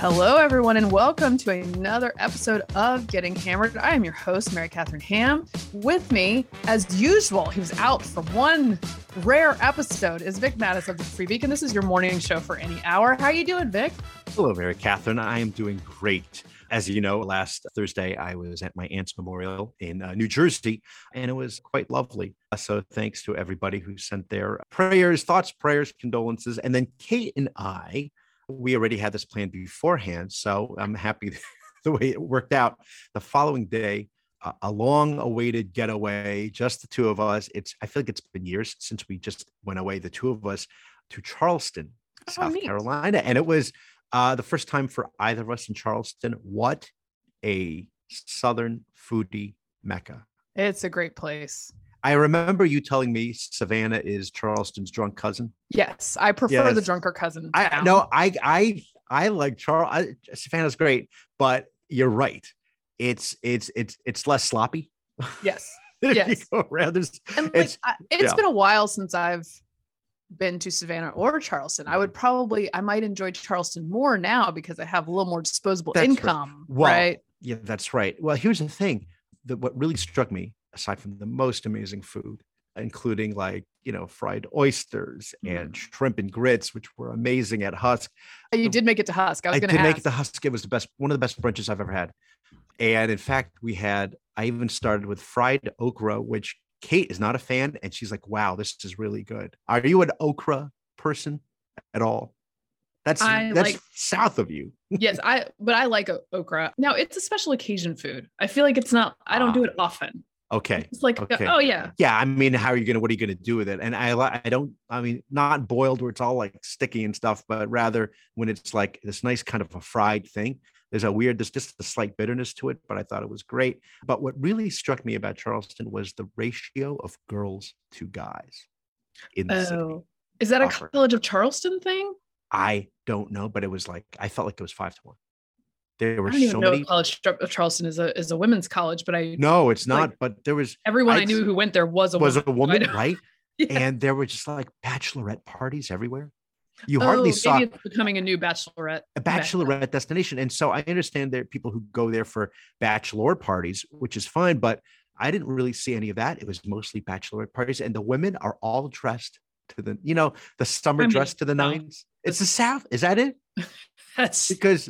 Hello, everyone, and welcome to another episode of Getting Hammered. I am your host, Mary Katharine Ham. With me, as usual, he was out for one rare episode, is Vic Matus of the Free Beacon. This is your morning show for any hour. How you doing, Vic? Hello, Mary Katharine. I am doing great. As you know, last Thursday I was at my aunt's memorial in uh, New Jersey, and it was quite lovely. Uh, so thanks to everybody who sent their prayers, thoughts, prayers, condolences. And then Kate and I, we already had this plan beforehand. So I'm happy the way it worked out. The following day, uh, a long awaited getaway, just the two of us. It's, I feel like it's been years since we just went away, the two of us to Charleston, Oh, South neat. Carolina. And it was uh, the first time for either of us in Charleston. What a Southern foodie mecca. It's a great place. I remember you telling me Savannah is Charleston's drunk cousin. Yes, I prefer the Yes. drunker cousin. I no, I I I like Charles. I, Savannah's great, but you're right. It's it's it's it's less sloppy. Yes. Yes. around. And like, It's- I, it's yeah. been a while since I've been to Savannah or Charleston. I would mm. probably, I might enjoy Charleston more now because I have a little more disposable That's right. income, Well, right? Yeah, that's right. Well, here's the thing. That what really struck me, aside from the most amazing food, including like you know fried oysters Mm. and shrimp and grits, which were amazing at Husk. You did make it to Husk. I was I going did to make it to Husk. It was the best, one of the best brunches I've ever had. And in fact, we had. I even started with fried okra, which Kate is not a fan, and she's like, "Wow, this is really good." Are you an okra person at all? That's I that's like- south of you. yes, I, but I like okra. Now it's a special occasion food. I feel like it's not, I don't do it often. Okay. It's like, Okay. oh yeah. Yeah, I mean, how are you gonna? What are you gonna do with it? And I, I don't. I mean, not boiled where it's all like sticky and stuff, but rather when it's like this nice kind of a fried thing. There's a weird, there's just a slight bitterness to it, but I thought it was great. But what really struck me about Charleston was the ratio of girls to guys in the city. Oh, is that a Offer. College of Charleston thing? I don't know, but it was like I felt like it was five to one. There were I don't even so know many. College of uh, Charleston is a is a women's college, but I No, it's like, not. but there was everyone I, I- knew who went there was a was woman. a woman, right? Yeah. And there were just like bachelorette parties everywhere. You hardly Oh, saw maybe it's becoming a new bachelorette. a bachelorette destination. And so I understand there are people who go there for bachelor parties, which is fine, but I didn't really see any of that. It was mostly bachelorette parties, and the women are all dressed to the, you know, the summer I mean, dress to the nines. It's the South. Is that it? That's Because,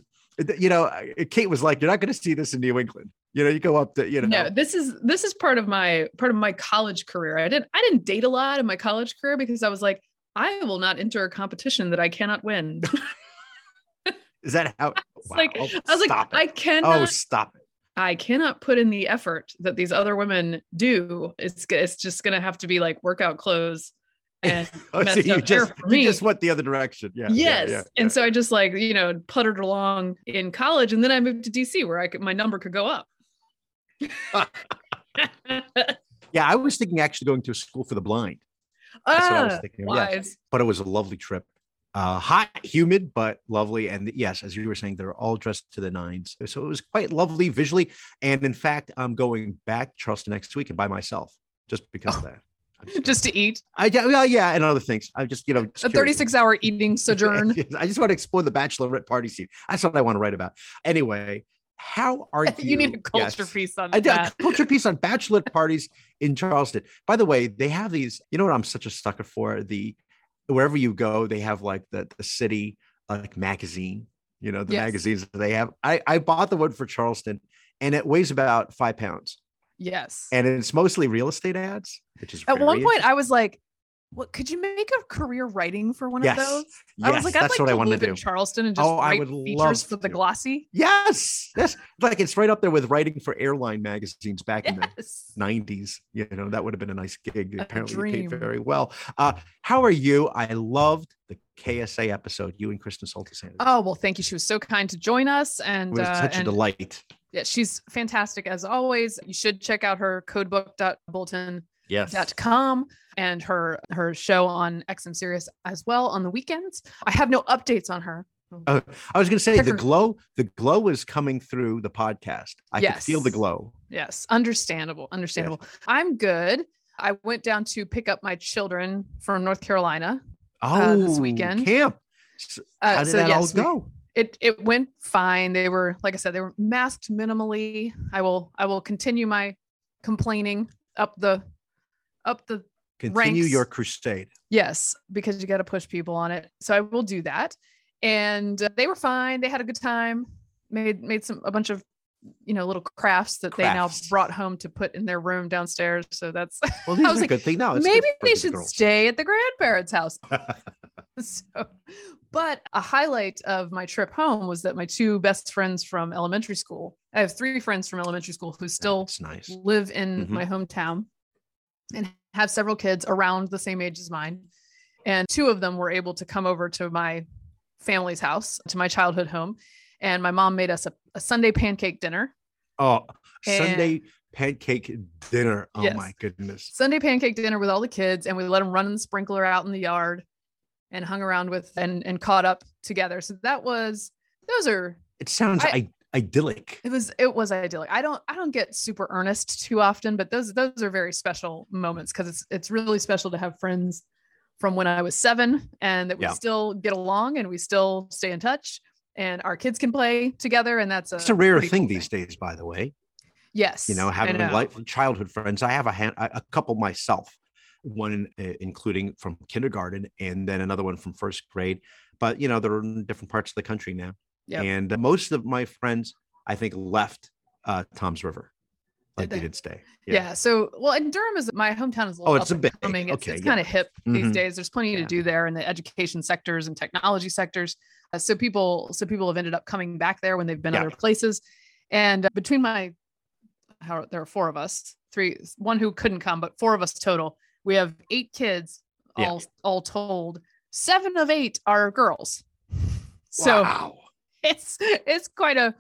you know, Kate was like, you're not going to see this in New England. You know, you go up to, you know, no. This is this is part of my part of my college career. I didn't I didn't date a lot in my college career because I was like, I will not enter a competition that I cannot win. is that how? It's like Wow. I was like, it. I cannot oh, stop it. I cannot put in the effort that these other women do. It's it's just gonna have to be like workout clothes and Oh, so you just, you just went the other direction. Yeah. yes. Yeah, yeah, and so I just like, you know, puttered along in college and then I moved to DC where I could my number could go up. yeah. I was thinking actually going to a school for the blind. That's what I was Ah, thinking yeah. but it was a lovely trip. Uh, hot, humid, but lovely. And yes, as you were saying, they're all dressed to the nines. So it was quite lovely visually. And in fact, I'm going back to Charleston next week and by myself just because of that. Just to eat I, yeah, yeah, and other things. I'm just, you know, just a 36 hour eating sojourn. I just want to explore the bachelorette party scene. That's what I want to write about. Anyway, how are you? you need a culture Yes. piece on I did a that. culture piece on bachelorette parties in Charleston. By the way, they have these. You know what I'm such a sucker for? The wherever you go, they have like the the city like magazine. You know the Yes. magazines that they have. I I bought the one for Charleston, and it weighs about five pounds, Yes. and it's mostly real estate ads, which is At one point I was like, what could you make a career writing for one Yes. of those? Yes, I was like, I'd that's like what to I want to live do. in Charleston and just Oh, I write would features love for the glossy. Yes, that's like it's right up there with writing for airline magazines back in the 90s. You know, that would have been a nice gig. A Apparently, they paid very well. Uh, how are you? I loved the KSA episode, you and Kristen Soltis. Oh well, thank you. She was so kind to join us, it and was uh, such a and delight. Yeah, she's fantastic as always. You should check out her codebook.bulletin.com Yes. and her her show on XM Sirius as well on the weekends. I have no updates on her. Oh, I was going to say the her- glow, the glow is coming through the podcast. I can feel the glow. Yes, understandable, understandable. I'm good. I went down to pick up my children from North Carolina. Oh, Uh, this weekend. camp. Uh, How did so that yes, all go? It it went fine. They were like I said, they were masked minimally. I will I will continue my complaining up the up the Continue ranks. your crusade. yes because you got to push people on it. So I will do that. And uh, they were fine. They had a good time. Made made some a bunch of you know little crafts that they now brought home to put in their room downstairs. So that's Well, these was are like, good thing. now. maybe they should stay at the grandparents' house. so, but a highlight of my trip home was that my two best friends from elementary school. I have three friends from elementary school who still nice. live in Mhm. my hometown and have several kids around the same age as mine. And two of them were able to come over to my family's house, to my childhood home. And my mom made us a, a Sunday pancake dinner. Oh, And- Sunday pancake dinner. Oh Yes. my goodness. Sunday pancake dinner with all the kids, and we let them run in the sprinkler out in the yard and hung around with and and caught up together. So that was those are It sounds I- idyllic. it was it was idyllic. I don't I don't get super earnest too often, but those those are very special moments because it's it's really special to have friends from when I was seven and that we Yeah. still get along and we still stay in touch and our kids can play together and that's a It's a rare thing cool these days, by the way. Yes, You know, having know. like childhood friends. I have a hand, a a couple myself, one uh, including from kindergarten, and then another one from first grade. But you know, they're in different parts of the country now. Yep. And most of my friends, I think, left uh, Toms River. Like Did they they? did stay. Yeah. So, well, and Durham is my hometown is a little Oh, it's a big- coming. It's, okay, it's yeah. kind of hip these Mhm. days. There's plenty Yeah. to do there in the education sectors and technology sectors. Uh, so people, so people have ended up coming back there when they've been Yeah. other places. And uh, between my, how there are four of us, three, one who couldn't come, but four of us total. We have eight kids, Yeah. all all told. Seven of eight are girls. So wow. it's it's quite a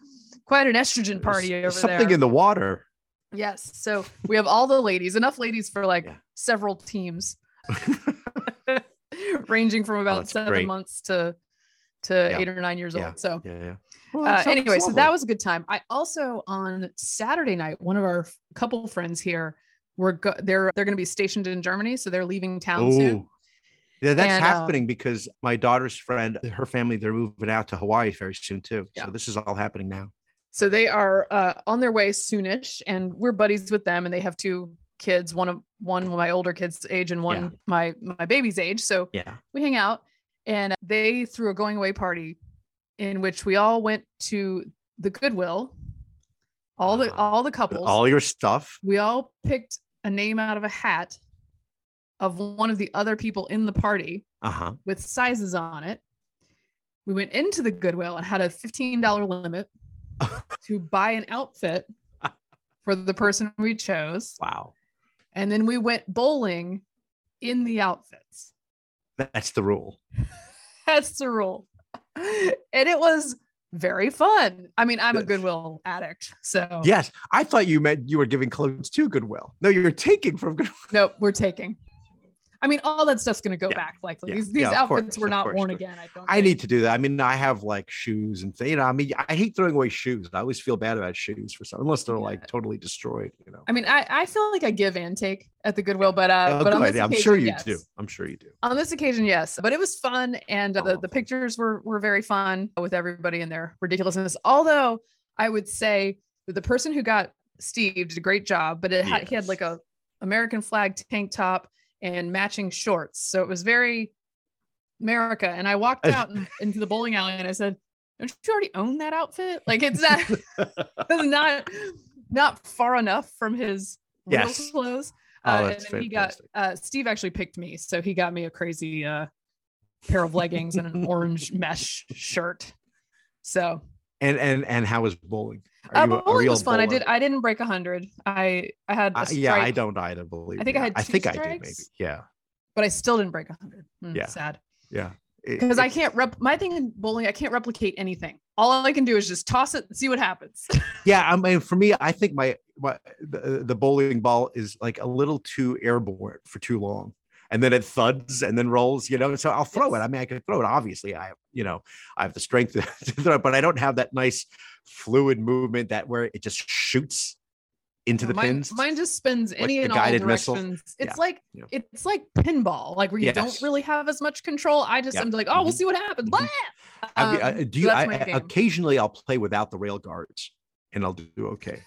quite an estrogen party There's over something there. Something in the water. Yes. So we have all the ladies, enough ladies for like Yeah. several teams, ranging from about Oh, seven great. months to to Yeah. eight or nine years Yeah. old. So Yeah, yeah. Well, uh, anyway, so that was a good time. I also on Saturday night, one of our couple friends here were go- they're they're going to be stationed in Germany, so they're leaving town soon. Oh, yeah, that's And, um, happening because my daughter's friend, her family, they're moving out to Hawaii very soon too. Yeah. So this is all happening now. So they are uh, on their way soonish, and we're buddies with them, and they have two kids, one of one my older kid's age and one Yeah. my my baby's age. So Yeah. we hang out and they threw a going away party in which we all went to the goodwill all the Ah, all the couples All your stuff. we all picked a name out of a hat of one of the other people in the party Uh huh. with sizes on it we went into the goodwill and had a $15 limit to buy an outfit for the person we chose Wow. and then we went bowling in the outfits That's the rule. That's the rule. And it was very fun. I mean, I'm a Goodwill addict. So, Yes. I thought you meant you were giving clothes to Goodwill. No, you're taking from Goodwill. nope, we're taking. I mean, all that stuff's going to go Yeah. back likely. Yeah. These, these Yeah, of course, outfits were not course, worn again. I don't I think. need to do that. I mean, I have like shoes and you know, I mean, I hate throwing away shoes. I always feel bad about shoes for some, unless they're like totally destroyed. You know. I mean, I, I feel like I give and take at the Goodwill, but uh, Oh, but good. this I'm sure you yes. do. I'm sure you do. On this occasion, yes, but it was fun, and uh, the, the pictures were were very fun with everybody and their ridiculousness. Although I would say that the person who got Steve did a great job, but it had, he had like a American flag tank top and matching shorts, so it was very America. And I walked out into the bowling alley and I said, "Don't you already own that outfit? Like it's not it's not not far enough from his real Yes. clothes." Oh, Uh, and then he got uh, Steve actually picked me, so he got me a crazy uh, pair of leggings and an orange mesh shirt. So And and and how was bowling? Uh, you a- a but bowling was fun. I did. I didn't break a hundred. I I had a Uh, yeah, I don't either. Believe I think. I had I think I did maybe. strikes. Yeah, but I still didn't break a hundred. Hmm, Yeah. sad yeah. Because I can't rep. My thing in bowling, I can't replicate anything. All I can do is just toss it and see what happens. Yeah, I mean, for me, I think my, my the, the bowling ball is like a little too airborne for too long, and then it thuds and then rolls. You know, so I'll throw it. I mean, I can throw it. Obviously, I have you know I have the strength to throw it, but I don't have that nice fluid movement that where it just shoots into the mine, pins. Mine just spins any and all guided missile. directions. It's Yeah. like Yeah. it's like pinball, like where you don't really have as much control. I just Yeah. am like, oh, we'll Mhm. see what happens. Mhm. Mean, Um, I- do you? that's I, my I- game. occasionally, I'll play without the rail guards, and I'll do okay.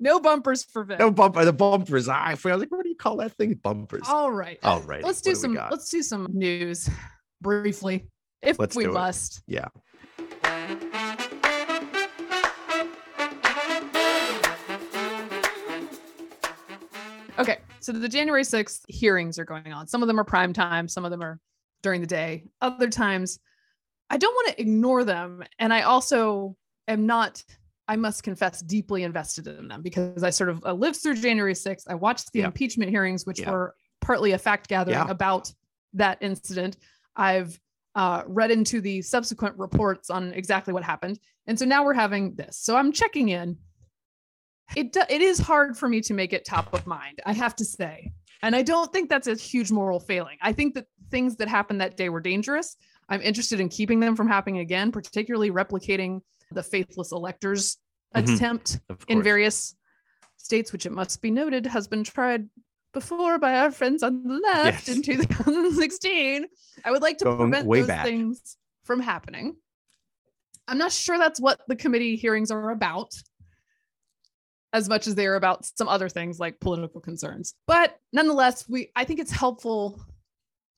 No bumpers for Vic. No bumper. Uh, the bumpers. I was like, what do you call that thing? Bumpers. All right. All right. Let's do some let's do some news briefly if Let's we do it. must. Yeah. Okay, so the January 6th hearings are going on. Some of them are prime time, some of them are during the day. Other times, I don't want to ignore them. And I also am not, I must confess, deeply invested in them because I sort of uh, lived through January 6th. I watched the Yeah. impeachment hearings, which Yeah. were partly a fact gathering Yeah. about that incident. I've uh, read into the subsequent reports on exactly what happened. And so now we're having this. So I'm checking in it do, it is hard for me to make it top of mind i have to say and i don't think that's a huge moral failing i think that things that happened that day were dangerous i'm interested in keeping them from happening again particularly replicating the faithless electors Mhm. attempt in various states which it must be noted has been tried before by our friends on the left Yes. in 2016 i would like to Going prevent those back. things from happening i'm not sure that's what the committee hearings are about as much as they are about some other things like political concerns. But nonetheless, we I think it's helpful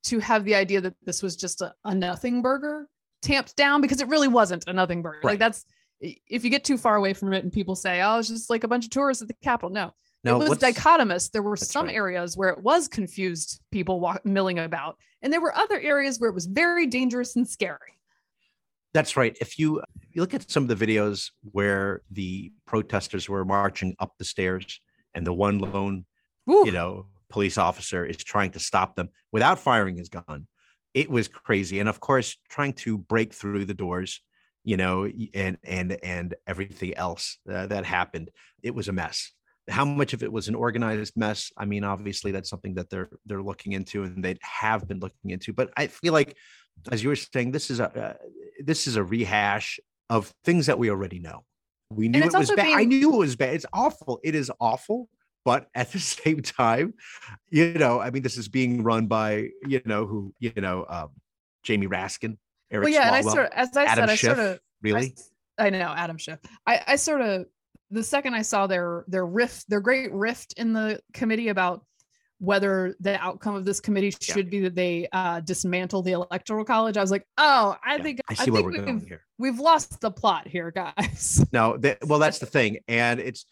to have the idea that this was just a, a nothing burger tamped down because it really wasn't a nothing burger. Right. Like that's if you get too far away from it and people say, "Oh, it's just like a bunch of tourists at the Capitol." No, No, it was dichotomous. There were some right. areas where it was confused people walk, milling about, and there were other areas where it was very dangerous and scary. That's right. If you, if you look at some of the videos where the protesters were marching up the stairs and the one lone, Ooh, you know, police officer is trying to stop them without firing his gun, it was crazy. And of course, trying to break through the doors, you know, and and and everything else uh, that happened, it was a mess. How much of it was an organized mess? I mean, obviously, that's something that they're they're looking into and they have been looking into. But I feel like, as you were saying, this is a uh, this is a rehash of things that we already know. We knew it was bad. I knew it was bad. It's awful. It is awful. But at the same time, you know, I mean, this is being run by, you know, who, you know, um, Jamie Raskin, Eric well, yeah, and I Swalwell, sort of, as I Adam said, I Schiff. sort of really? I, I know Adam Schiff. I, I sort of the second I saw their their rift, their great rift in the committee about whether the outcome of this committee Yeah. should be that they uh, dismantle the electoral college. I was like, oh, I Yeah, think I see think where we're we've, going here. we've lost the plot here, guys. No, that, well, that's the thing. And it's,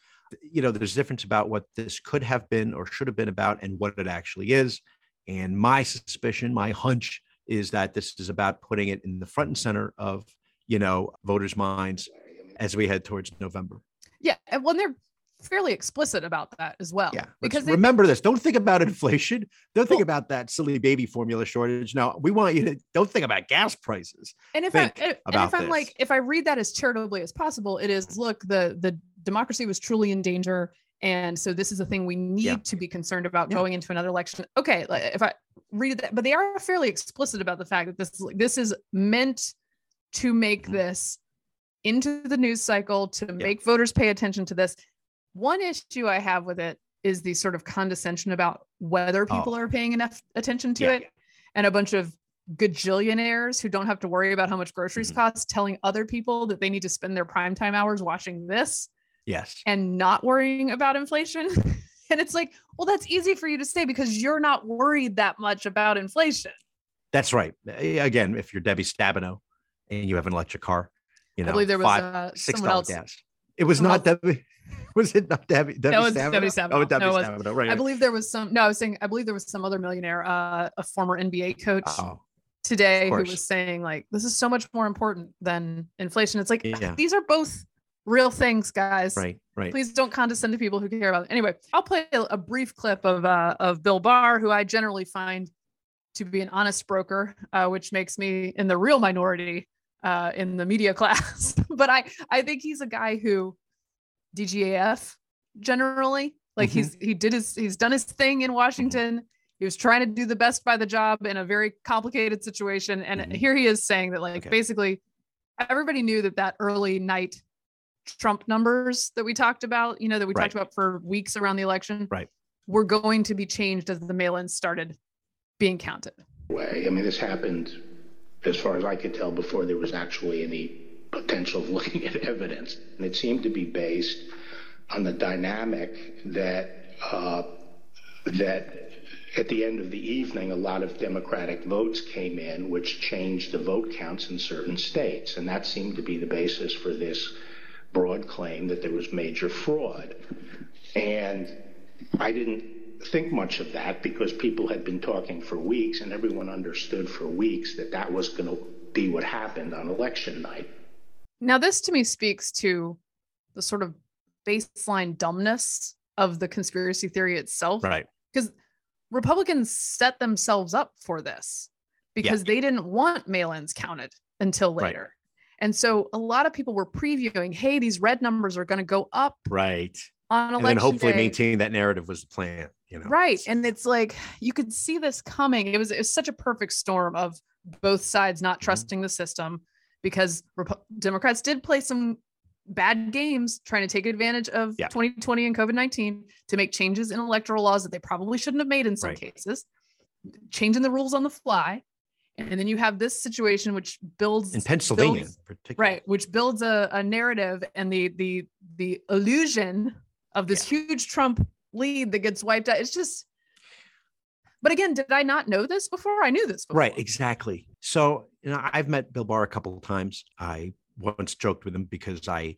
you know, there's a difference about what this could have been or should have been about and what it actually is. And my suspicion, my hunch is that this is about putting it in the front and center of, you know, voters' minds as we head towards November. yeah, and when they're fairly explicit about that as well. Yeah. because they- remember this. Don't think about inflation. Don't think Well- about that silly baby formula shortage. No, we want you to don't think about gas prices. and if I and if I'm this. like if I read that as charitably as possible, it is look the the democracy was truly in danger, and so this is a thing we need Yeah. to be concerned about Yeah. going into another election. Okay, if I read that, but they are fairly explicit about the fact that this this is meant to make Mhm. this into the news cycle to make voters pay attention to this. One issue I have with it is the sort of condescension about whether people Oh. are paying enough attention to Yeah. it and a bunch of gajillionaires who don't have to worry about how much groceries Mhm. cost telling other people that they need to spend their primetime hours watching this Yes. and not worrying about inflation. and it's like, well, that's easy for you to say because you're not worried that much about inflation. That's right. Again, if you're Debbie Stabenow and you have an electric car, you know, I believe there was five, uh, six someone else. gas. It was not Debbie. Was it not Debbie? Debbie was Stabenow? Debbie Oh, Debbie No, Stabenow. Right. I believe there was some. No, I was saying. I believe there was some other millionaire, uh, a former NBA coach Oh, today, who was saying like, "This is so much more important than inflation." It's like Yeah. these are both real things, guys. right. Right. Please don't condescend to people who care about it. Anyway, I'll play a, brief clip of uh, of Bill Barr, who I generally find to be an honest broker, uh, which makes me in the real minority uh, in the media class. but I I think he's a guy who DGAF generally like Mhm. he's he did his he's done his thing in Washington. He was trying to do the best by the job in a very complicated situation, and Mhm. here he is saying that like Okay. basically everybody knew that that early night Trump numbers that we talked about, you know, that we Right. talked about for weeks around the election, Right. were going to be changed as the mail-ins started being counted. way. I mean, this happened, as far as I could tell, before there was actually any potential of looking at evidence. And it seemed to be based on the dynamic that uh, that at the end of the evening, a lot of Democratic votes came in, which changed the vote counts in certain states, and that seemed to be the basis for this broad claim that there was major fraud. And I didn't think much of that because people had been talking for weeks and everyone understood for weeks that that was going to be what happened on election night. Now, this to me speaks to the sort of baseline dumbness of the conspiracy theory itself. Right. Because Republicans set themselves up for this because they didn't want mail ins counted until Right. And so a lot of people were previewing, hey, these red numbers are going to go up Right. on election And then hopefully day. maintaining that narrative was the plan, you know. Right. And it's like you could see this coming. It was it was such a perfect storm of both sides not Mhm. trusting the system because Repu- Democrats did play some bad games trying to take advantage of Yeah. 2020 and COVID-19 to make changes in electoral laws that they probably shouldn't have made in some Right. cases, changing the rules on the fly. And then you have this situation which builds In Pennsylvania, builds- particularly. right which builds a, a narrative and the the the illusion of this huge trump lead that gets wiped out it's just but again did i not know this before i knew this before. Right, exactly. So, you know, I've met Bill Barr a couple of times. I once joked with him because I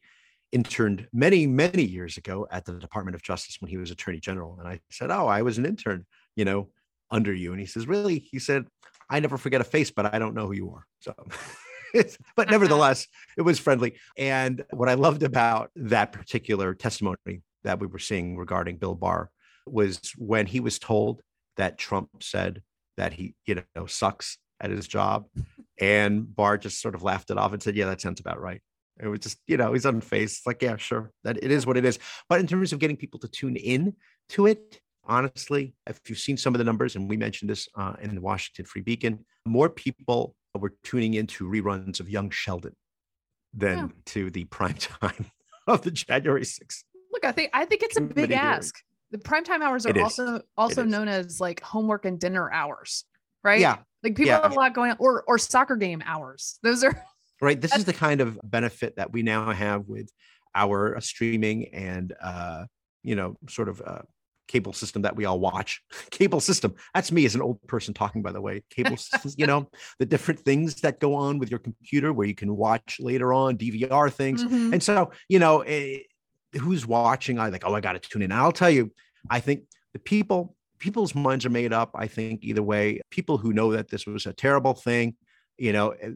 interned many, many years ago at the Department of Justice when he was Attorney General. And I said, Oh, I was an intern, you know, under you. And he says, Really? He said, I never forget a face, but I don't know who you are. So, it's- but nevertheless, it was friendly. And what I loved about that particular testimony that we were seeing regarding Bill Barr was when he was told that Trump said that he, you know, sucks at his job. And Barr just sort of laughed it off and said, Yeah, that sounds about right. It was just, you know, he's unfazed. It's like, yeah, sure, that it is what it is. But in terms of getting people to tune in to it, honestly, if you've seen some of the numbers, and we mentioned this uh, in the Washington Free Beacon, more people were tuning into reruns of Young Sheldon than Yeah. to the prime time of the January 6th. look i think i think it's a big ask the primetime hours are also also known as like homework and dinner hours right Yeah, like people yeah. have a lot going on or or soccer game hours those are right this is the kind of benefit that we now have with our streaming and uh you know sort of uh cable system that we all watch. Cable system that's me as an old person talking by the way. Cable systems you know the different things that go on with your computer where you can watch later on dvr things. Mhm. and so you know eh, who's watching? I like oh i gotta tune in. I'll tell you i think the people people's minds are made up i think either way. People who know that this was a terrible thing you know eh,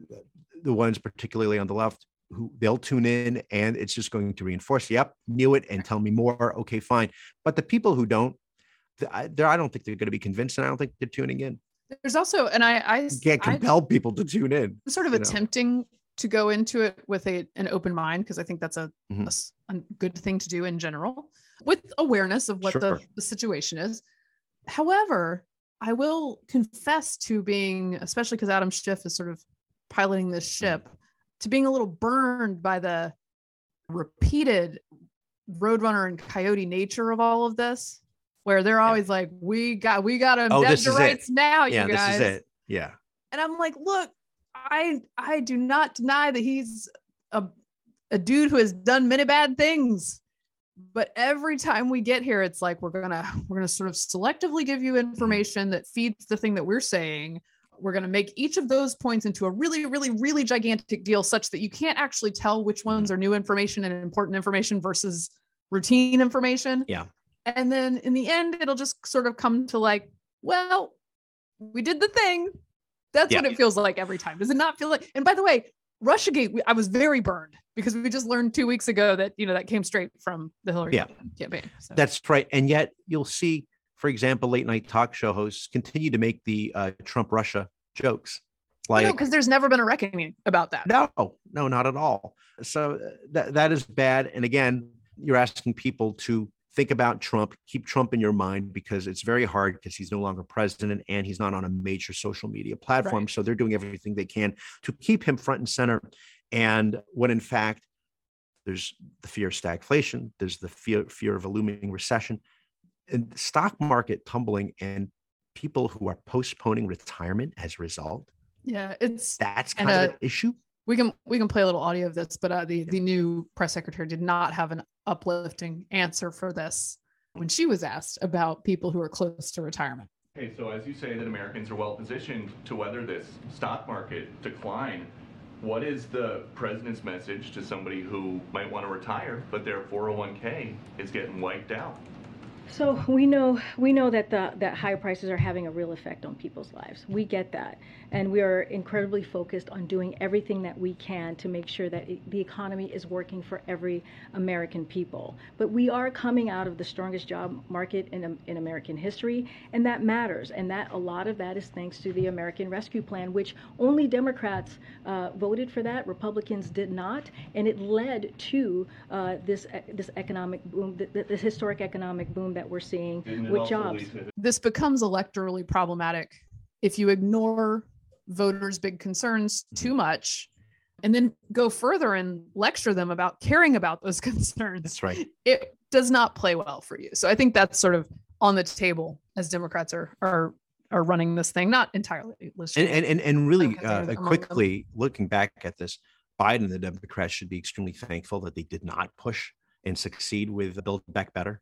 the ones particularly on the left who they'll tune in and it's just going to reinforce yep knew it and tell me more okay fine but the people who don't I, I don't think they're going to be convinced and i don't think they're tuning in there's also and i i you can't I- compel people to tune in I'm sort of you know. attempting to go into it with a an open mind because I think that's a, a Mhm. s- a good thing to do in general with awareness of what the, Sure. the situation is. However, I will confess to being, especially because Adam Schiff is sort of piloting this Mm-hmm. To being a little burned by the repeated Roadrunner and Coyote nature of all of this, where they're always like, "We got, we got oh, to Oh, this the is it. rights now, yeah you guys." this is it yeah and I'm like, look, I I do not deny that he's a a dude who has done many bad things. But every time we get here, it's like we're gonna we're gonna sort of selectively give you mm-hmm. information that feeds the thing that we're saying. We're gonna make each of those points into a really, really, really gigantic deal, such that you can't actually tell which ones are new information and important information versus routine information. Yeah. And then in the end, it'll just sort of come to like, well, we did the thing. That's Yeah. what it feels like every time. Does it not feel like? And by the way, Russiagate, we- I was very burned because we just learned two weeks ago that you know that came straight from the Hillary Yeah. Campaign. So. That's right. And yet you'll see, for example, late night talk show hosts continue to make the uh, Trump Russia jokes. Like, because there's never been a reckoning about that. no, no, not at all. So uh, that, that is bad. And again, you're asking people to think about Trump, keep Trump in your mind because it's very hard because he's no longer president and he's not on a major social media platform. Right. So they're doing everything they can to keep him front and center. And when in fact, There's the fear of stagflation. There's the fear fear of a looming recession, stock market tumbling, and people who are postponing retirement as a result. Yeah, it's That's kind of uh, an issue. we can we can play a little audio of this, but uh, the the new press secretary did not have an uplifting answer for this when she was asked about people who are close to retirement. Okay, so as you say that Americans are well positioned to weather this stock market decline, what is the president's message to somebody who might want to retire, but their 401k is getting wiped out? So we know we know that the that high prices are having a real effect on people's lives. We get that, and we are incredibly focused on doing everything that we can to make sure that the economy is working for every American people. But we are coming out of the strongest job market in in American history, and that matters. And that a lot of that is thanks to the American Rescue Plan, which only Democrats uh, voted for that. Republicans did not, and it led to uh, this this economic boom, th- th- this historic economic boom that we're seeing Didn't with jobs. This becomes electorally problematic if you ignore voters' big concerns too much and then go further and lecture them about caring about those concerns. That's right. It does not play well for you. So I think that's sort of on the table as Democrats are are are running this thing, not entirely. And and and, and really uh, them among them. quickly looking back at this, Biden and the Democrats should be extremely thankful that they did not push and succeed with Build Back Better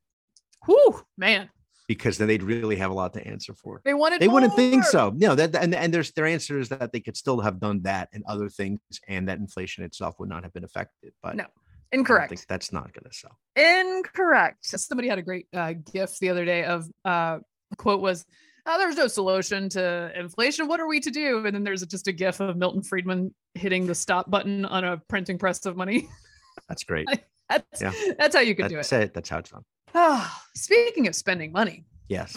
Whew, man, because then they'd really have a lot to answer for. they wanted. They wouldn't think so. No, that and and there's their answer is that they could still have done that and other things, and that inflation itself would not have been affected. But No, Incorrect. think that's not going to sell. Incorrect. Somebody had a great uh, gift the other day of uh, quote was, oh, "There's no solution to inflation. What are we to do?" And then there's just a gif of Milton Friedman hitting the stop button on a printing press of money. That's great. that's Yeah. that's how you could do That's it. it. That's how it's done. Ah, speaking of spending money, Yes.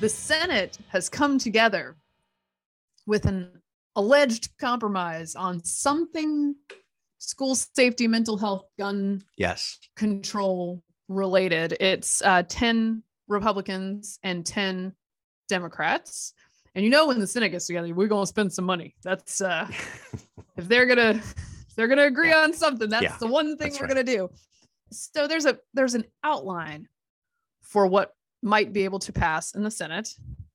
the Senate has come together with an alleged compromise on something school safety, mental health, gun Yes. control related. It's uh, 10 Republicans and 10 Democrats. And you know when the Senate gets together, we're gonna spend some money. That's uh if they're gonna if they're gonna agree on something, that's Yeah, the one thing that's we're right. gonna do. So there's a there's an outline for what might be able to pass in the Senate.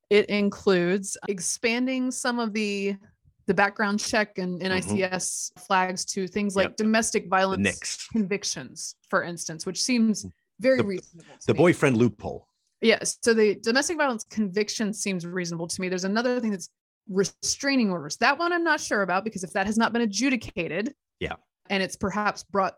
It includes expanding some of the the background check and NICS flags to things like Mm-hmm. Yep. domestic violence convictions, for instance, which seems very The- reasonable. The me. boyfriend loophole. Yes. So the domestic violence conviction seems reasonable to me. There's another thing that's restraining orders. That one I'm not sure about because if that has not been adjudicated, Yeah. and it's perhaps brought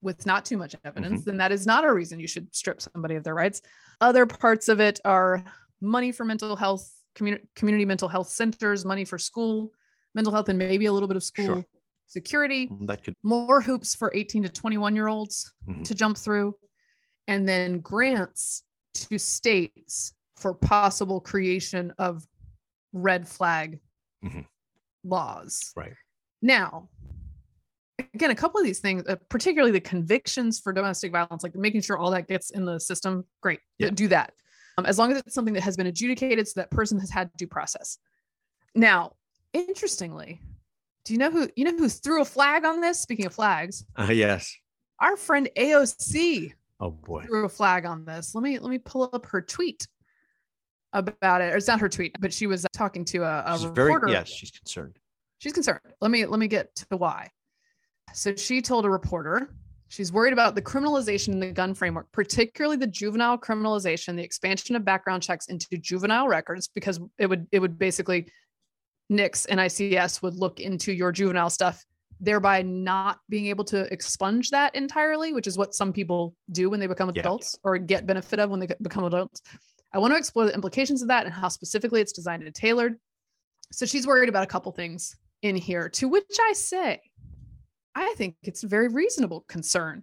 with not too much Mm-hmm. evidence, then that is not a reason you should strip somebody of their rights. Other parts of it are money for mental health, community community mental health centers, money for school mental health, and maybe a little bit of school Sure. security That could. more hoops for 18 to 21 year olds Mhm. to jump through, and then grants to states for possible creation of red flag Mhm. laws. Right. Now, again, a couple of these things, uh, particularly the convictions for domestic violence, like making sure all that gets in the system, great, Yeah. do that. Um, as long as it's something that has been adjudicated so that person has had due process. Now, interestingly, do you know who you know who threw a flag on this? Speaking of flags, Uh, yes. our friend AOC Oh boy. threw a flag on this. Let me let me pull up her tweet about it. Or it's not her tweet, but she was uh, talking to a, a She's very. reporter. Yes, she's concerned. she's concerned. Let me let me get to the why. So she told a reporter she's worried about the criminalization in the gun framework, particularly the juvenile criminalization, the expansion of background checks into juvenile records, because it would it would basically NICS and ICS would look into your juvenile stuff, thereby not being able to expunge that entirely, which is what some people do when they become Yeah. adults or get benefit of when they become adults. I want to explore the implications of that and how specifically it's designed and tailored. So she's worried about a couple things in here, to which I say, I think it's a very reasonable concern,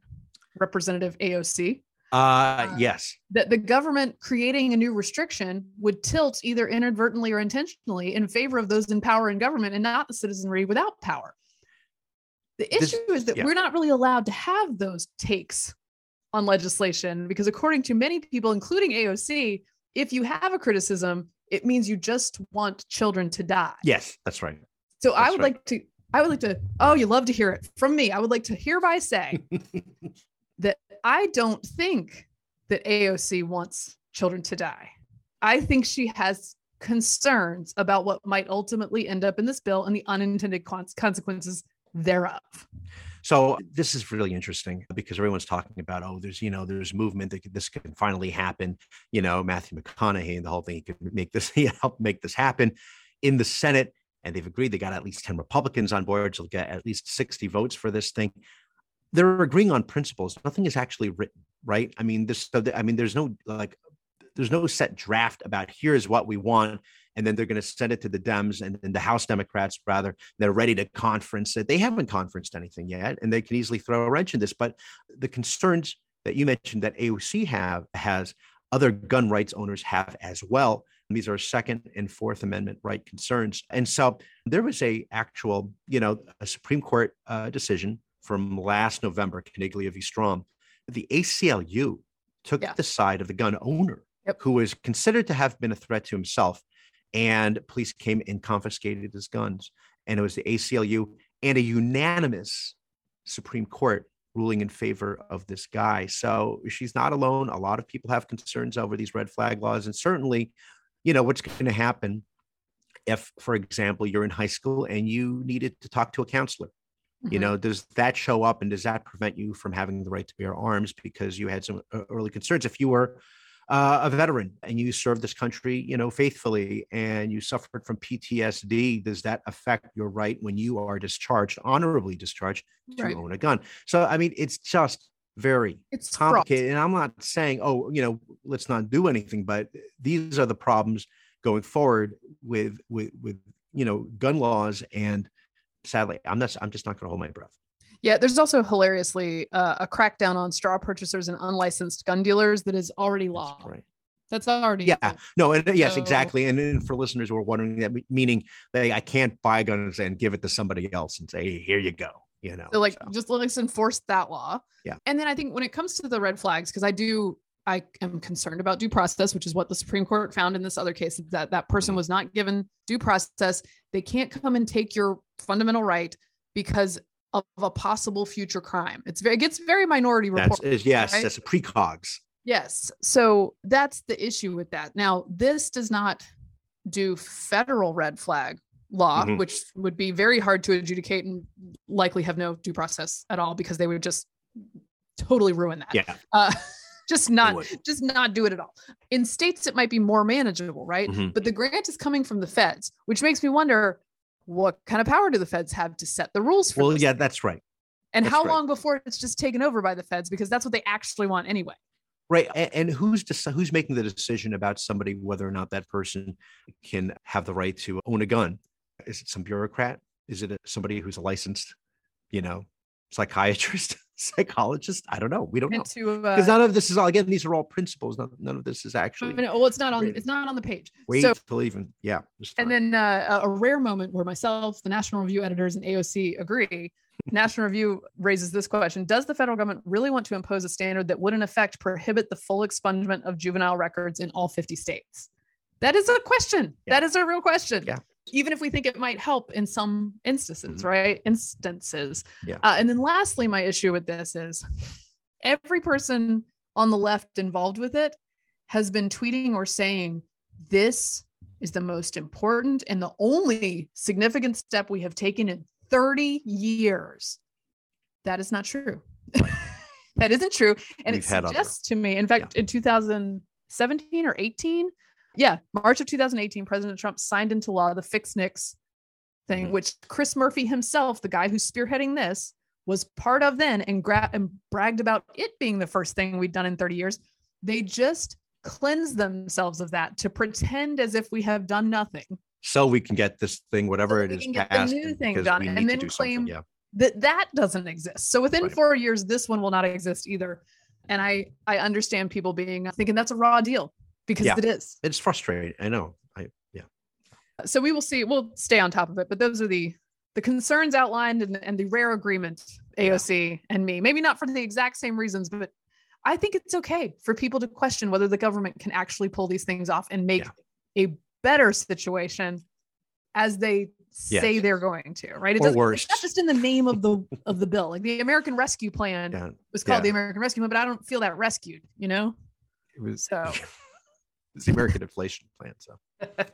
Representative AOC, Uh, yes. that the government creating a new restriction would tilt either inadvertently or intentionally in favor of those in power in government and not the citizenry without power. The This- issue is that yeah. we're not really allowed to have those takes on legislation because, according to many people, including AOC, if you have a criticism, it means you just want children to die. Yes, that's right. So I would right. like to I would like to, oh, you love to hear it from me. I would like to hereby say that I don't think that AOC wants children to die. I think she has concerns about what might ultimately end up in this bill and the unintended consequences thereof. So this is really interesting because everyone's talking about, oh, there's, you know, there's movement that this can finally happen. You know, Matthew McConaughey and the whole thing, he could make this, he helped make this happen in the Senate. And they've agreed they got at least 10 Republicans on board. So they'll get at least 60 votes for this thing. They're agreeing on principles. Nothing is actually written, right? I mean, this, I mean, there's no like, there's no set draft about here's what we want and then they're going to send it to the Dems and, and, the House Democrats, rather. They're ready to conference it. They haven't conferenced anything yet, and they can easily throw a wrench in this. But the concerns that you mentioned that AOC have has other gun rights owners have as well. These are Second and Fourth Amendment right concerns, and so there was a actual, you know, a Supreme Court uh, decision from last November, Caniglia v. Strom. The ACLU took yeah. the side of the gun owner, yep. who was considered to have been a threat to himself and police came and confiscated his guns. And it was the ACLU and a unanimous Supreme Court ruling in favor of this guy. So she's not alone. A lot of people have concerns over these red flag laws. And certainly, you know, what's going to happen if, for example, you're in high school and you needed to talk to a counselor? Mm-hmm. You know, does that show up and does that prevent you from having the right to bear arms because you had some uh, early concerns? If you were uh, a veteran and you served this country, you know, faithfully, and you suffered from PTSD, does that affect your right when you are discharged, honorably discharged, to right. own a gun? So, I mean, it's just very it's complicated. Fraught. And I'm not saying, oh, you know, let's not do anything, but these are the problems going forward with with with you know gun laws. And sadly, I'm not. I'm just not going to hold my breath. Yeah, there's also hilariously uh, a crackdown on straw purchasers and unlicensed gun dealers that is already law. That's right. That's already yeah. No, and yes, so, exactly. And, and, for listeners who are wondering that, meaning that I can't buy guns and give it to somebody else and say, hey, "Here you go." You know, so like so. just let's enforce that law. Yeah. And then I think when it comes to the red flags, because I do I am concerned about due process, which is what the Supreme Court found in this other case that that person mm-hmm. was not given due process. They can't come and take your fundamental right because of a possible future crime. It's very, it gets very minority report. yes, right? that's a precogs. Yes. So that's the issue with that. Now, this does not do federal red flag law, mm-hmm. which would be very hard to adjudicate and likely have no due process at all because they would just totally ruin that. Yeah. Uh, just not just not do it at all. In states it might be more manageable, right? Mm-hmm. But the grant is coming from the feds, which makes me wonder what kind of power do the feds have to set the rules for well this? yeah that's right and that's how right. long before it's just taken over by the feds because that's what they actually want anyway right and, and who's deci- who's making the decision about somebody whether or not that person can have the right to own a gun is it some bureaucrat? Is it a, somebody who's a licensed you know psychiatrist psychologist? I don't know. We don't know. because uh, none of this is all again these are all principles. None, none of this is actually well it's not on it's not on the page. Wait so, till even yeah and then uh, a rare moment where myself the national review editors and aoc agree national review raises this question does the federal government really want to impose a standard that would in effect prohibit the full expungement of juvenile records in all 50 states? That is a question. Yeah. that is a real question. Yeah even if we think it might help in some instances, mm-hmm. right? Instances. Yeah. Uh, and then lastly, my issue with this is every person on the left involved with it has been tweeting or saying this is the most important and the only significant step we have taken in 30 years. That is not true. that isn't true. And We've it suggests to me, in fact, yeah. in 2017 or 18, yeah, March of 2018, President Trump signed into law the fix NICS thing, mm-hmm. which Chris Murphy himself, the guy who's spearheading this, was part of then and, gra- and bragged about it being the first thing we'd done in 30 years. They just cleanse themselves of that to pretend as if we have done nothing. So we can get this thing, whatever so it is, passed. The new thing done, and then claim yeah. that that doesn't exist. So within right. four years, this one will not exist either. And I I understand people being thinking that's a raw deal because yeah. it is. It's frustrating. I know. I yeah. So we will see. We'll stay on top of it, but those are the the concerns outlined and, and the rare agreement AOC yeah. and me. Maybe not for the exact same reasons, but I think it's okay for people to question whether the government can actually pull these things off and make yeah. a better situation as they say they're going to, right? It Or doesn't, worse. It's not just in the name of the of the bill. Like the American Rescue Plan Yeah, was called the. American Rescue Plan, but I don't feel that rescued, you know? it was So it's the American Inflation Plan. So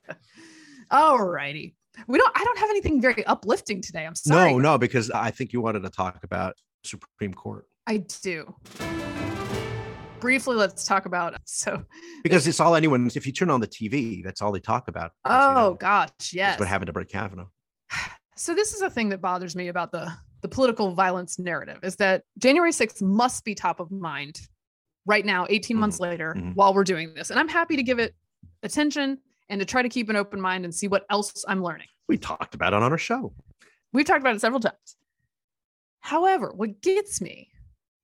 all righty. We don't I don't have anything very uplifting today. I'm sorry. no, no, because I think you wanted to talk about Supreme Court I do. Briefly, let's talk about so because it's all anyone. If you turn on the TV, that's all they talk about. as you oh know, gosh, yes. what happened to Brett Kavanaugh. So this is a thing that bothers me about the the political violence narrative is that January 6th must be top of mind right now, 18 months later, mhm. while we're doing this. And I'm happy to give it attention and to try to keep an open mind and see what else I'm learning. We talked about it on our show. We've talked about it several times. However, what gets me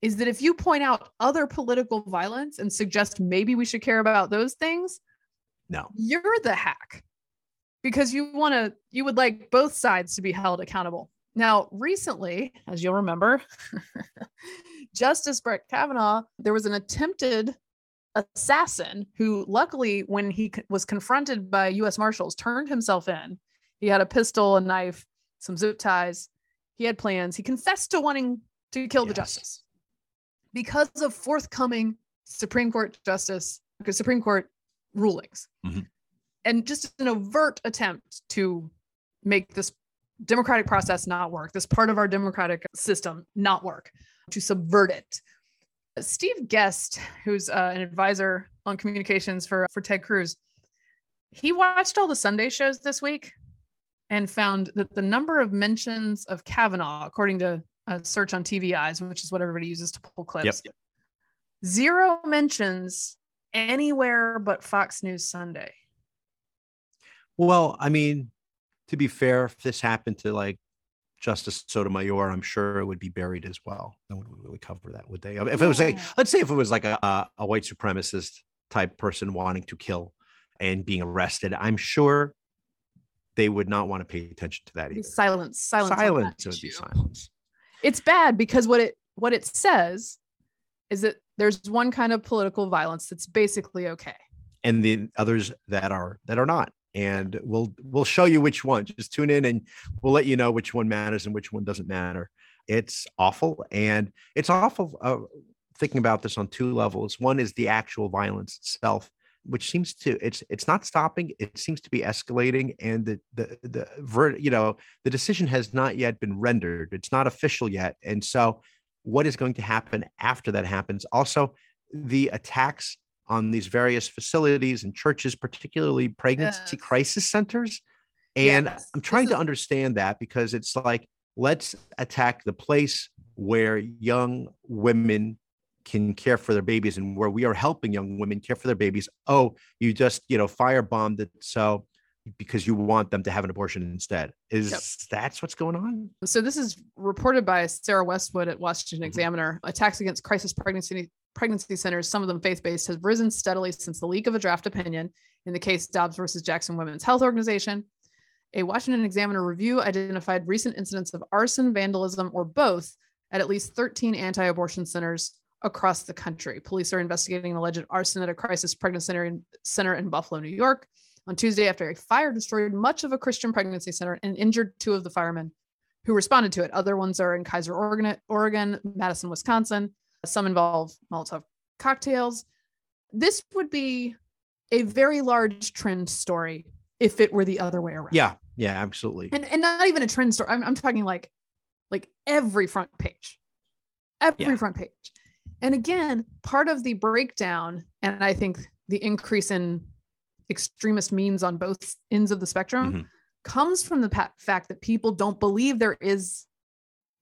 is that if you point out other political violence and suggest maybe we should care about those things, No, you're the hack because you want to you would like both sides to be held accountable now recently as you'll remember justice brett kavanaugh there was an attempted assassin who luckily when he was confronted by u.s marshals turned himself in. He had a pistol a knife some zip ties. He had plans. He confessed to wanting to kill the justice. Because of forthcoming supreme court justice supreme court rulings. Mhm. and just an overt attempt to make this democratic process not work this part of our democratic system not work to subvert it steve guest who's uh, an advisor on communications for for ted cruz he watched all the sunday shows this week and found that the number of mentions of kavanaugh according to a search on TVEyes which is what everybody uses to pull clips zero mentions anywhere but Fox News Sunday. Well, I mean, to be fair, if this happened to like Justice Sotomayor, I'm sure it would be buried as well. No one would really cover that, would they? If it was like, let's say if it was like a, a, white supremacist type person wanting to kill and being arrested, I'm sure they would not want to pay attention to that either. Silence, silence, Silence would be silence. It's bad because what it what it says is that there's one kind of political violence that's basically okay. and the others that are that are not and we'll we'll show you which one. Just tune in and we'll let you know which one matters and which one doesn't matter. It's awful and it's awful uh, thinking about this on two levels. One is the actual violence itself which seems to it's it's not stopping it seems to be escalating and the the the ver, you know the decision has not yet been rendered. It's not official yet. And so what is going to happen after that happens? Also the attacks on these various facilities and churches, particularly pregnancy Yes. crisis centers. And Yes, I'm trying to understand that because it's like, let's attack the place where young women can care for their babies and where we are helping young women care for their babies. Oh, you just, you know, firebombed it. So because you want them to have an abortion instead. Is that's what's going on? So this is reported by Sarah Westwood at Washington Mhm. Examiner. Attacks against crisis pregnancy pregnancy centers, some of them faith-based, has risen steadily since the leak of a draft opinion in the case Dobbs versus Jackson Women's Health Organization. A Washington Examiner review identified recent incidents of arson, vandalism, or both at at least 13 anti-abortion centers across the country. Police are investigating an alleged arson at a crisis pregnancy center in, center in Buffalo, New York. On Tuesday, after a fire destroyed much of a Christian pregnancy center and injured two of the firemen who responded to it. Other ones are in Kaiser, Oregon, Oregon, Madison, Wisconsin. Some involve Molotov cocktails. This would be a very large trend story if it were the other way around. Yeah, yeah, absolutely. And and not even a trend story. I'm, I'm talking like like every front page. Every Yeah. front page. And again, part of the breakdown, and I think the increase in extremist means on both ends of the spectrum Mhm. comes from the pa- fact that people don't believe there is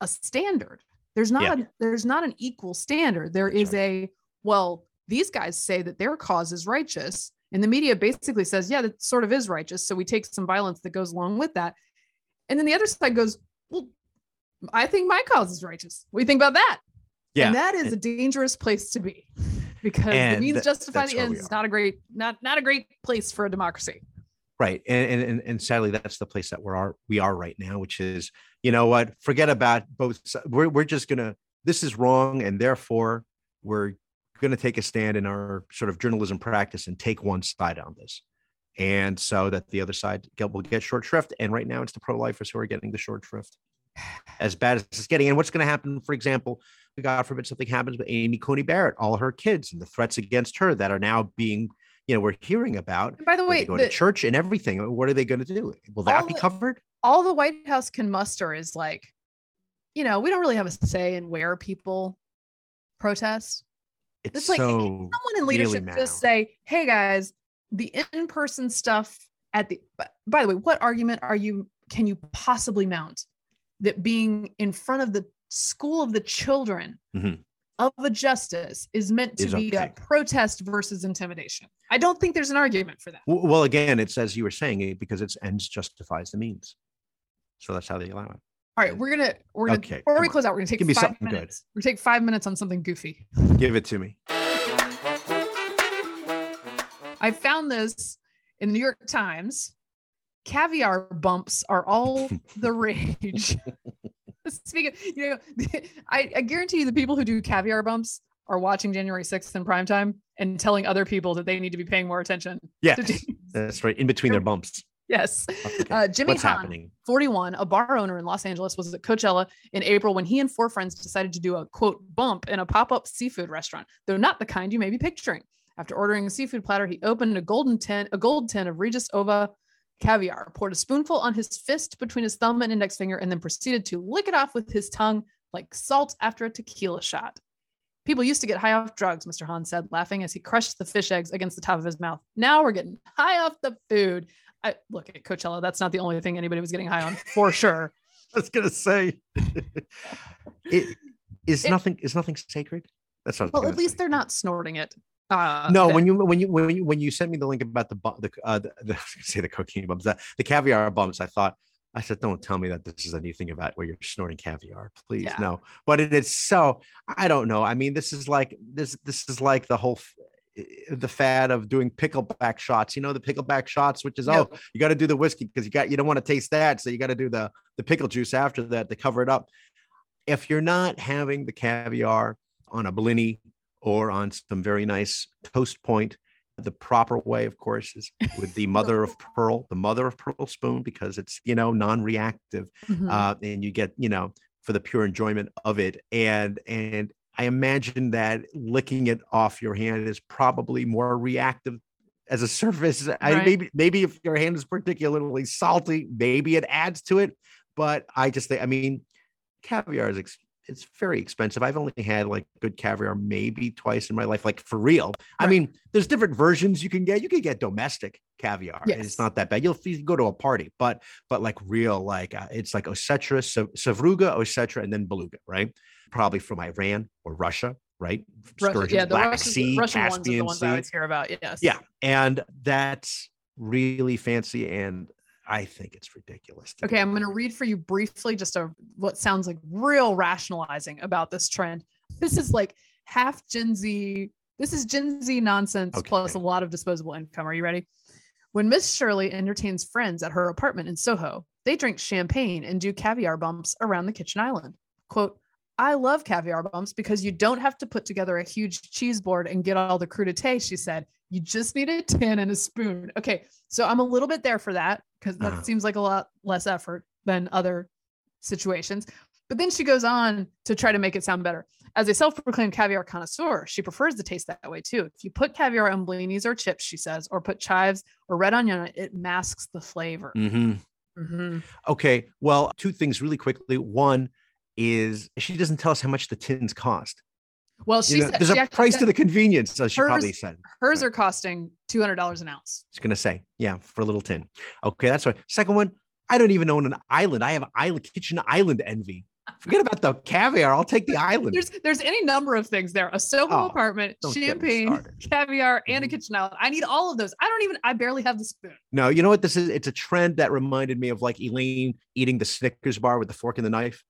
a standard. There's not Yeah. a, there's not an equal standard. There is a well, these guys say that their cause is righteous, and the media basically says, yeah, that sort of is righteous. So we take some violence that goes along with that, and then the other side goes, well, I think my cause is righteous. What do you think about that? Yeah. and that is a dangerous place to be because the means justify the ends is not a great not not a great place for a democracy. Right. And, and and and sadly that's the place that we're are we are right now, which is, you know what, forget about both we're we're just gonna this is wrong, and therefore we're gonna take a stand in our sort of journalism practice and take one side on this. and so that the other side get, will get short shrift. And right now, it's the pro-lifers who are getting the short shrift. As bad as it's getting, and what's going to happen, for example, God forbid something happens with Amy Coney Barrett, all her kids, and the threats against her that are now being, you know, we're hearing about. And by the way, going the- to church and everything. Uh, what are they going to do? Will that be covered? all the White House can muster is like, you know, we don't really have a say in where people protest. It's, It's like so someone in leadership mad. just say, "Hey guys, the in-person stuff at the." By the way, what argument are you? Can you possibly mount that being in front of the school of the children Mhm. of the justice is meant to Is be okay. a protest versus intimidation? I don't think there's an argument for that. Well, again, it's as you were saying, it because it's ends justifies the means. So that's how they allow it. All right, we're gonna we're gonna Okay, before we close out, we're gonna take Give me five something good. minutes. We're gonna take five minutes on something goofy. Give it to me. I found this in the New York Times. Caviar bumps are all the rage. Speaking, you know, I, I guarantee you the people who do caviar bumps are watching January 6th in prime time and telling other people that they need to be paying more attention. Do- that's right. In between their bumps. yes. Okay. Uh, Jimmy What's Hahn, happening? 41, a bar owner in Los Angeles, was at Coachella in April when he and four friends decided to do a quote bump in a pop up seafood restaurant, though not the kind you may be picturing. After ordering a seafood platter, he opened a golden tin, a gold tin of Regiis Ova caviar, poured a spoonful on his fist between his thumb and index finger, and then proceeded to lick it off with his tongue like salt after a tequila shot. People used to get high off drugs, Mr. Hahn said, laughing as he crushed the fish eggs against the top of his mouth. Now we're getting high off the food. I look at Coachella. That's not the only thing anybody was getting high on, for sure. I was gonna say, it is It- nothing. Is nothing sacred? That's not Well, at least say. they're not snorting it. Uh, No, that- when you when you when you when you sent me the link about the the uh the, the I was gonna say the cocaine bumps that the caviar bumps, I thought I said, don't tell me that this is anything about where you're snorting caviar, please Yeah. no. But it is so I don't know. I mean, this is like this this is like the whole the fad of doing pickleback shots. You know the pickleback shots, which is No. oh you got to do the whiskey because you got you don't want to taste that, so you got to do the the pickle juice after that to cover it up. If you're not having the caviar on a blini or on some very nice toast point. The proper way, of course, is with the mother of pearl, the mother of pearl spoon, because it's you know non-reactive, Mhm. uh, and you get you know for the pure enjoyment of it. And and I imagine that licking it off your hand is probably more reactive as a surface. I, maybe maybe if your hand is particularly salty, maybe it adds to it. But I just think, I mean, caviar is ex- it's very expensive. I've only had like good caviar maybe twice in my life, like for real. I mean, there's different versions you can get. You can get domestic caviar. Yes. It's not that bad. You'll, you go to a party, but but like real, like uh, it's like Osetra, Sevruga, Osetra, and then Beluga, right? Probably from Iran or Russia, right? Russia- yeah, the Black Russian, Sea, Russian ones are the Caspian ones Sea. I always hear about. Yes. Yeah, and that's really fancy, and I think it's ridiculous. Okay, I'm going to read for you briefly just a what sounds like real rationalizing about this trend. This is like half Gen Z. This is Gen Z nonsense plus a lot of disposable income. Are you ready? When Miss Shirley entertains friends at her apartment in Soho, they drink champagne and do caviar bumps around the kitchen island. Quote, I love caviar bumps because you don't have to put together a huge cheese board and get all the crudité, she said. You just need a tin and a spoon. Okay, so I'm a little bit there for that because that Uh-huh. seems like a lot less effort than other situations. But then she goes on to try to make it sound better. As a self proclaimed caviar connoisseur, she prefers the taste that way too. If you put caviar on blinis or chips, she says, or put chives or red onion it, it masks the flavor. Mhm. Mhm. Okay. Well, two things really quickly. One is she doesn't tell us how much the tins cost. Well, You know, said there's she a price said to the convenience, so she hers- probably said. hers right. are costing two hundred dollars an ounce. She's gonna say, yeah, for a little tin. Okay, that's right. Second one, I don't even own an island. I have island kitchen island envy. Forget about the caviar. I'll take the island. There's there's any number of things there. A Soho Oh, apartment, don't get me champagne, caviar, and a Mhm. kitchen island. I need all of those. I don't even. I barely have the spoon. No, you know what this is? It's a trend that reminded me of like Elaine eating the Snickers bar with the fork and the knife.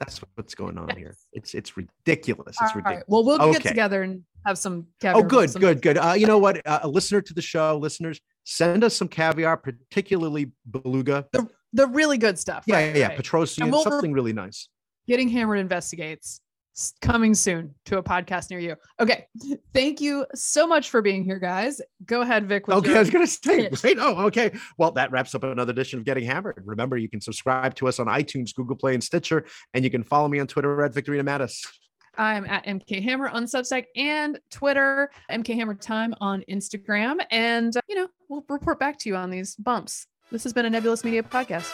That's what's going on here. It's it's ridiculous. It's All right. ridiculous. Well, we'll get together and have some caviar. Oh, good, bumps. good, good. Uh, you know what? Uh, a listener to the show, listeners, send us some caviar, particularly beluga. The really good stuff. Yeah, right, yeah, yeah. right. Petrossian, we'll something really nice. Getting hammered investigates. Coming soon to a podcast near you. Okay. Thank you so much for being here, guys. Go ahead, Vic. Okay, I was going to say, wait, oh, okay. Well, that wraps up another edition of Getting Hammered. Remember, you can subscribe to us on iTunes, Google Play, and Stitcher, and you can follow me on Twitter at Victorino Matus. I'm at MK Hammer on Substack and Twitter, MK Hammer Time on Instagram. And, uh, you know, we'll report back to you on these bumps. This has been a Nebulous Media podcast.